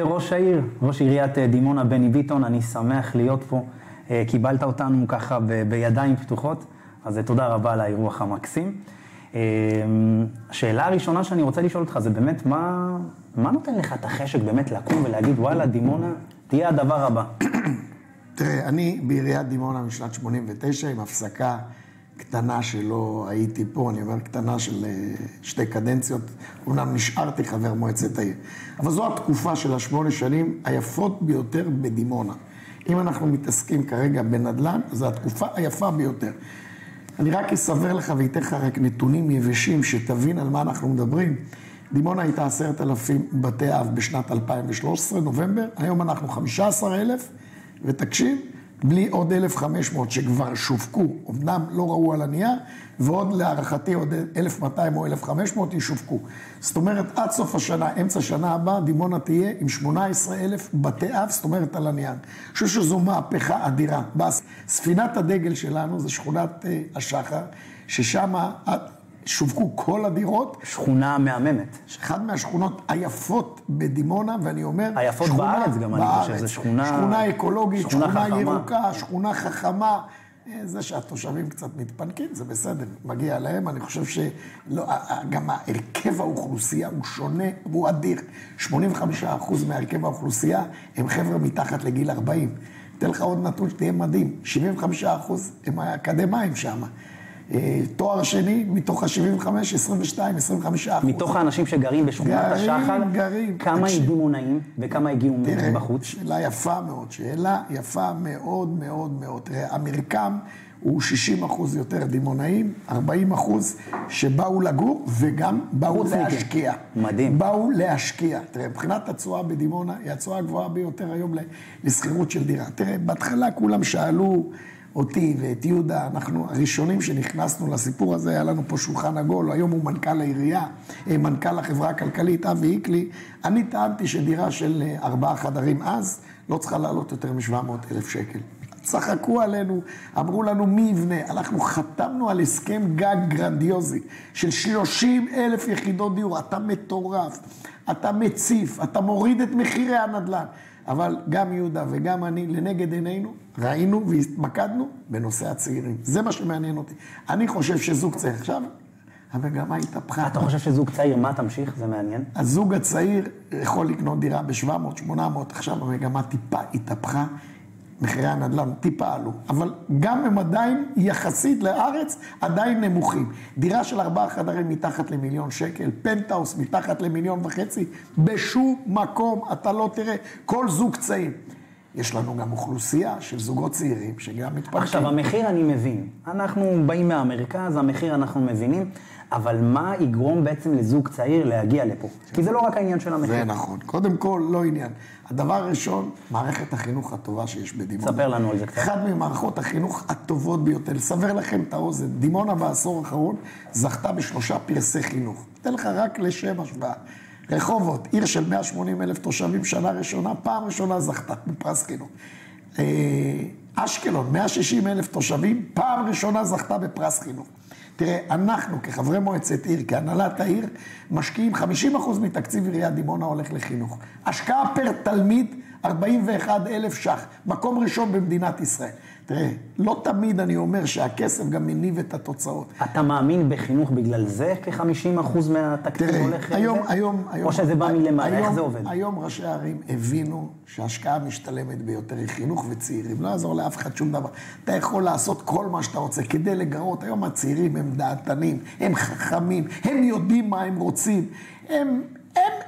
ראש העיר, ראש עיריית דימונה בני ביטון, אני שמח להיות פה. קיבלת אותנו ככה בידיים פתוחות, אז תודה רבה על האירוח המקסים. השאלה הראשונה שאני רוצה לשאול אותך זה באמת, מה, מה נותן לך את החשק באמת לקום ולהגיד, וואלה, דימונה, תהיה הדבר הבא? תראה, אני בעיריית דימונה משנת 89, עם הפסקה קטנה שלא הייתי פה, אני אומר קטנה של שתי קדנציות, אומנם נשארתי חבר מועצת העיר. אבל זו התקופה של השמונה שנים היפות ביותר בדימונה. אם אנחנו מתעסקים כרגע בנדל"ן, זו התקופה היפה ביותר. אני רק אסבר לך ואתן לך רק נתונים יבשים, שתבין על מה אנחנו מדברים. דימונה הייתה עשרת אלפים בתי אב בשנת 2013, נובמבר, היום אנחנו חמישה עשר אלף, ותקשיב, בלי עוד 1,500 שכבר שווקו, אמנם לא ראו על הנייר, ועוד להערכתי עוד 1,200 או 1,500 ישווקו. זאת אומרת, עד סוף השנה, אמצע השנה הבאה, דימונה תהיה עם 18,000 בתי אב, זאת אומרת על הנייר. אני חושב שזו מהפכה אדירה. ספינת הדגל שלנו זה שכונת השחר, ששם שווקו כל הדירות. שכונה מהממת. אחת מהשכונות היפות בדימונה, ואני אומר... היפות בארץ גם, אני חושב, זו שכונה... שכונה אקולוגית, שכונה, שכונה ירוקה, שכונה חכמה. זה שהתושבים קצת מתפנקים, זה בסדר, מגיע להם. אני חושב שגם הרכב האוכלוסייה הוא שונה והוא אדיר. 85% מהרכב האוכלוסייה הם חבר'ה מתחת לגיל 40. אתן לך עוד נתון שתהיה מדהים, 75% הם האקדמאים שם. תואר שני, מתוך ה-75, 22, 25 אחוז. מתוך האנשים שגרים בשכונת השחר, גרים. כמה דימונאים וכמה הגיעו מבחוץ? שאלה יפה מאוד, שאלה יפה מאוד מאוד מאוד. תראה, המרקם הוא 60 אחוז יותר דימונאים, 40 אחוז שבאו לגור וגם באו להשקיע. מדהים. באו להשקיע. תראה, מבחינת התשואה בדימונה, היא התשואה הגבוהה ביותר היום לשכירות של דירה. תראה, בהתחלה כולם שאלו... אותי ואת יהודה, אנחנו הראשונים שנכנסנו לסיפור הזה, היה לנו פה שולחן עגול, היום הוא מנכ"ל העירייה, מנכ"ל החברה הכלכלית, אבי איקלי. אני טענתי שדירה של ארבעה חדרים אז, לא צריכה לעלות יותר מ-700 אלף שקל. צחקו עלינו, אמרו לנו מי יבנה. אנחנו חתמנו על הסכם גג גרנדיוזי של 30 אלף יחידות דיור. אתה מטורף, אתה מציף, אתה מוריד את מחירי הנדל"ן. אבל גם יהודה וגם אני, לנגד עינינו, ראינו והתמקדנו בנושא הצעירים. זה מה שמעניין אותי. אני חושב שזוג צעיר, עכשיו, המגמה התהפכה. אתה חושב שזוג צעיר, מה תמשיך? זה מעניין. הזוג הצעיר יכול לקנות דירה ב-700, 800, עכשיו המגמה טיפה התהפכה. מחירי הנדל"ן טיפה עלו, אבל גם הם עדיין, יחסית לארץ, עדיין נמוכים. דירה של ארבעה חדרים מתחת למיליון שקל, פנטהאוס מתחת למיליון וחצי, בשום מקום אתה לא תראה, כל זוג צעיר. יש לנו גם אוכלוסייה של זוגות צעירים שגם מתפתחים. עכשיו, המחיר אני מבין. אנחנו באים מהמרכז, המחיר אנחנו מבינים, אבל מה יגרום בעצם לזוג צעיר להגיע לפה? כי זה לא רק העניין של המחיר. זה נכון. קודם כל, לא עניין. הדבר הראשון, מערכת החינוך הטובה שיש בדימונה. ספר לנו על זה קצת. אחת ממערכות החינוך הטובות ביותר. לסבר לכם את האוזן, דימונה בעשור האחרון זכתה בשלושה פרסי חינוך. אתן לך רק לשם השוואה. רחובות, עיר של 180 אלף תושבים, שנה ראשונה, פעם ראשונה זכתה בפרס חינוך. אשקלון, 160 אלף תושבים, פעם ראשונה זכתה בפרס חינוך. תראה, אנחנו כחברי מועצת עיר, כהנהלת העיר, משקיעים 50% מתקציב עיריית דימונה הולך לחינוך. השקעה פר תלמיד, 41 אלף ש"ח, מקום ראשון במדינת ישראל. תראה, לא תמיד אני אומר שהכסף גם מניב את התוצאות. אתה מאמין בחינוך בגלל זה כ-50% מהתקציב הולך? תראה, היום, היום, היום... או שזה בא מלמעלה, איך זה עובד? היום ראשי הערים הבינו שההשקעה משתלמת ביותר היא חינוך וצעירים. לא יעזור לאף אחד שום דבר. אתה יכול לעשות כל מה שאתה רוצה כדי לגרות. היום הצעירים הם דעתנים, הם חכמים, הם יודעים מה הם רוצים. הם...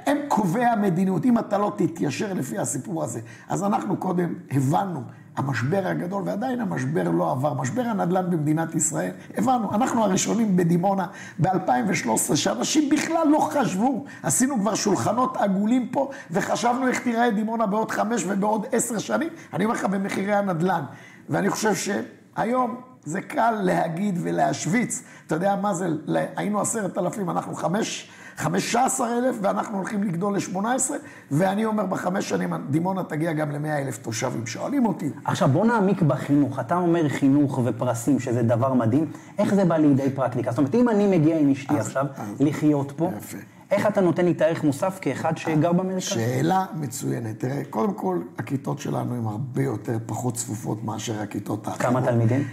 הם, קובעי המדיניות, אם אתה לא תתיישר לפי הסיפור הזה. אז אנחנו קודם הבנו, המשבר הגדול, ועדיין המשבר לא עבר, משבר הנדל"ן במדינת ישראל, הבנו, אנחנו הראשונים בדימונה ב-2013, שאנשים בכלל לא חשבו, עשינו כבר שולחנות עגולים פה, וחשבנו איך תיראה דימונה בעוד חמש ובעוד עשר שנים, אני אומר לך במחירי הנדל"ן, ואני חושב שהיום... זה קל להגיד ולהשוויץ, אתה יודע מה זה, היינו עשרת אלפים, אנחנו חמש, חמש עשר אלף, ואנחנו הולכים לגדול לשמונה עשרה, ואני אומר בחמש שנים, דימונה תגיע גם למאה אלף תושבים, שואלים אותי. עכשיו בוא נעמיק בחינוך, אתה אומר חינוך ופרסים, שזה דבר מדהים, איך זה בא לידי פרקטיקה? זאת אומרת, אם אני מגיע עם אשתי אז, עכשיו אז, לחיות פה, יפה. איך אתה נותן לי את הערך מוסף כאחד שגר במרכז? שאלה מצוינת. תראה, קודם כל, הכיתות שלנו הן הרבה יותר פחות צפופות מאשר הכיתות האחרות. כמה תלמידים?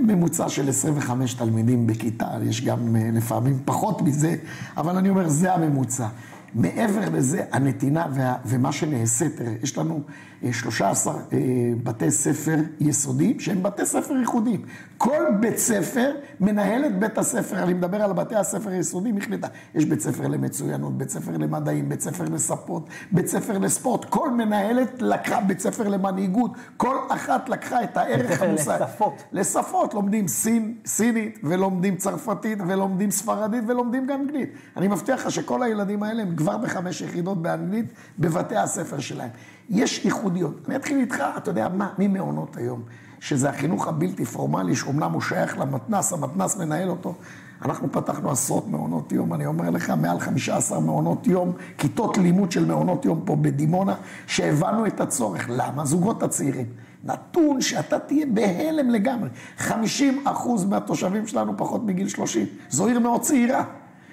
ממוצע של 25 תלמידים בכיתה, יש גם אה, לפעמים פחות מזה, אבל אני אומר, זה הממוצע. מעבר לזה, הנתינה וה, ומה שנעשה, תראה, יש לנו 13 אה, בתי ספר יסודיים שהם בתי ספר ייחודיים. כל בית ספר מנהל את בית הספר, אני מדבר על בתי הספר היסודיים, החליטה, יש בית ספר למצוינות, בית ספר למדעים, בית ספר לספות, בית ספר לספורט, כל מנהלת לקחה בית ספר למנהיגות, כל אחת לקחה את הערך המוסד. לשפות. לשפות, לומדים סין, סינית, ולומדים צרפתית, ולומדים ספרדית, ולומדים גם אנגלית. אני מבטיח לך שכל הילדים האלה הם כבר בחמש יחידות באנגלית בבתי הספר שלהם. יש ייחודיות. אני אתחיל איתך, אתה יודע מה, ממעונות היום, שזה החינוך הבלתי פורמלי, שאומנם הוא שייך למתנ"ס, המתנ"ס מנהל אותו. אנחנו פתחנו עשרות מעונות יום, אני אומר לך, מעל 15 מעונות יום, כיתות לימוד של מעונות יום פה בדימונה, שהבנו את הצורך. למה? זוגות הצעירים. נתון שאתה תהיה בהלם לגמרי. 50 אחוז מהתושבים שלנו פחות מגיל 30. זו עיר מאוד צעירה.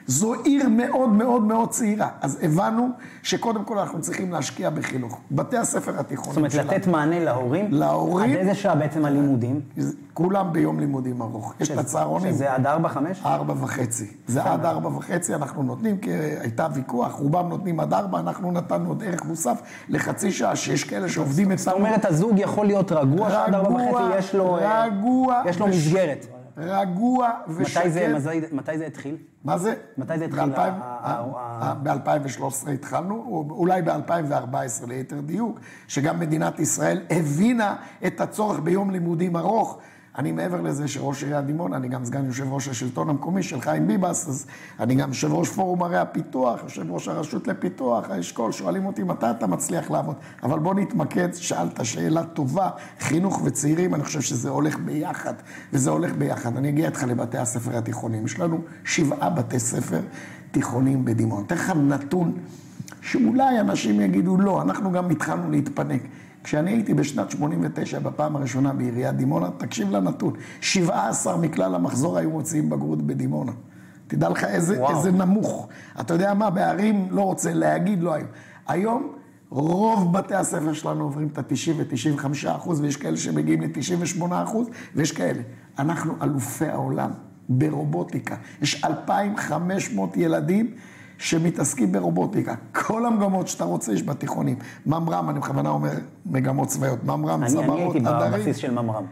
זו עיר מאוד מאוד מאוד צעירה. אז הבנו שקודם כל אנחנו צריכים להשקיע בחינוך. בתי הספר התיכונים שלנו. זאת אומרת, לתת מענה להורים? להורים. עד איזה שעה בעצם הלימודים? כולם ביום לימודים ארוך. יש את הצהרונים. שזה עד ארבע, חמש? ארבע וחצי. זה עד ארבע וחצי אנחנו נותנים, כי הייתה ויכוח, רובם נותנים עד ארבע, אנחנו נתנו עוד ערך מוסף לחצי שעה, שיש כאלה שעובדים אצלנו. זאת אומרת, הזוג יכול להיות רגוע, שעד ארבע וחצי יש לו... רגוע. יש לו מסגרת. רגוע ושקט. מתי זה התחיל? מה זה? מתי זה התחיל? ב-2013 התחלנו, אולי ב-2014 ליתר דיוק, שגם מדינת ישראל הבינה את הצורך ביום לימודים ארוך. אני מעבר לזה שראש עיריית דימונה, אני גם סגן יושב ראש השלטון המקומי של חיים ביבס, אז אני גם יושב ראש פורום ערי הפיתוח, יושב ראש הרשות לפיתוח, האשכול, שואלים אותי מתי אתה מצליח לעבוד. אבל בוא נתמקד, שאלת שאלה טובה, חינוך וצעירים, אני חושב שזה הולך ביחד, וזה הולך ביחד. אני אגיע איתך לבתי הספר התיכוניים. יש לנו שבעה בתי ספר תיכוניים בדימונה. אתן לך נתון שאולי אנשים יגידו לא, אנחנו גם התחלנו להתפנק. כשאני הייתי בשנת 89, בפעם הראשונה בעיריית דימונה, תקשיב לנתון, 17 מכלל המחזור היו מוציאים בגרות בדימונה. תדע לך איזה, איזה נמוך. אתה יודע מה, בערים, לא רוצה להגיד, לא היו. היום, רוב בתי הספר שלנו עוברים את ה-90 ו-95 אחוז, ויש כאלה שמגיעים ל-98 אחוז, ויש כאלה. אנחנו אלופי העולם ברובוטיקה. יש 2,500 ילדים שמתעסקים ברובוטיקה. כל המגמות שאתה רוצה יש בתיכונים. ממר"ם, אני בכוונה אומר מגמות צבאיות. ממר"ם, צמרות, עדרים. אני הייתי בבסיס של ממר"ם.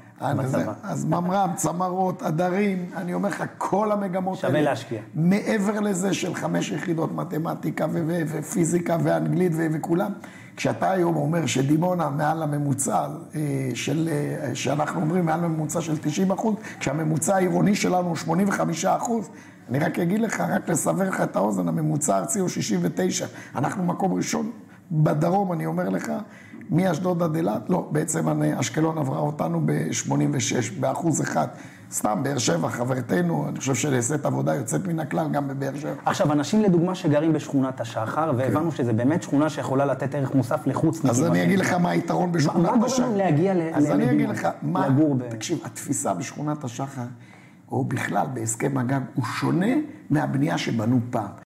אז ממר"ם, צמרות, עדרים, אני אומר לך, כל המגמות האלה. שווה להשקיע. מעבר לזה של חמש יחידות מתמטיקה ופיזיקה ואנגלית וכולם. כשאתה היום אומר שדימונה מעל הממוצע אה, של, אה, שאנחנו אומרים מעל הממוצע של 90 אחוז, כשהממוצע העירוני שלנו הוא 85 אחוז, אני רק אגיד לך, רק לסבר לך את האוזן, הממוצע הארצי הוא 69. אנחנו מקום ראשון בדרום, אני אומר לך, מאשדוד עד אילת, לא, בעצם אשקלון עברה אותנו ב-86, באחוז אחד. סתם, באר שבע, חברתנו, אני חושב שנעשית עבודה יוצאת מן הכלל גם בבאר שבע. עכשיו, אנשים לדוגמה שגרים בשכונת השחר, כן. והבנו שזה באמת שכונה שיכולה לתת ערך מוסף לחוץ. אז אני אגיד לך מה היתרון בשכונת השחר. מה גורם להגיע לגור אז אני אגיד לך, מה, תקשיב, התפיסה בשכונת השחר... או בכלל בהסכם הגג, הוא שונה מהבנייה שבנו פעם.